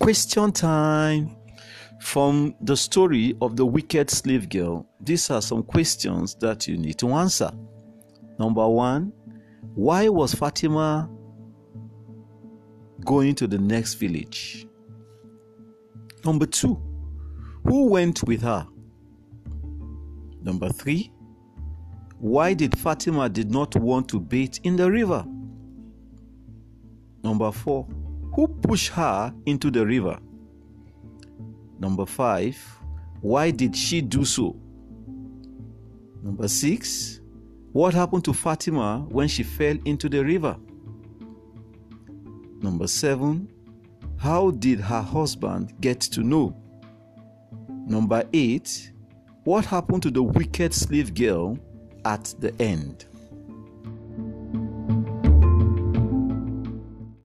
question time. From the story of the wicked slave girl, these are some questions that you need to answer. Number one, why was Fatima going to the next village? Number two, who went with her? Number three, why did Fatima did not want to bathe in the river? Number four, who pushed her into the river? Number five, why did she do so? Number six, what happened to Fatima when she fell into the river? Number seven, how did her husband get to know? Number eight, what happened to the wicked slave girl at the end?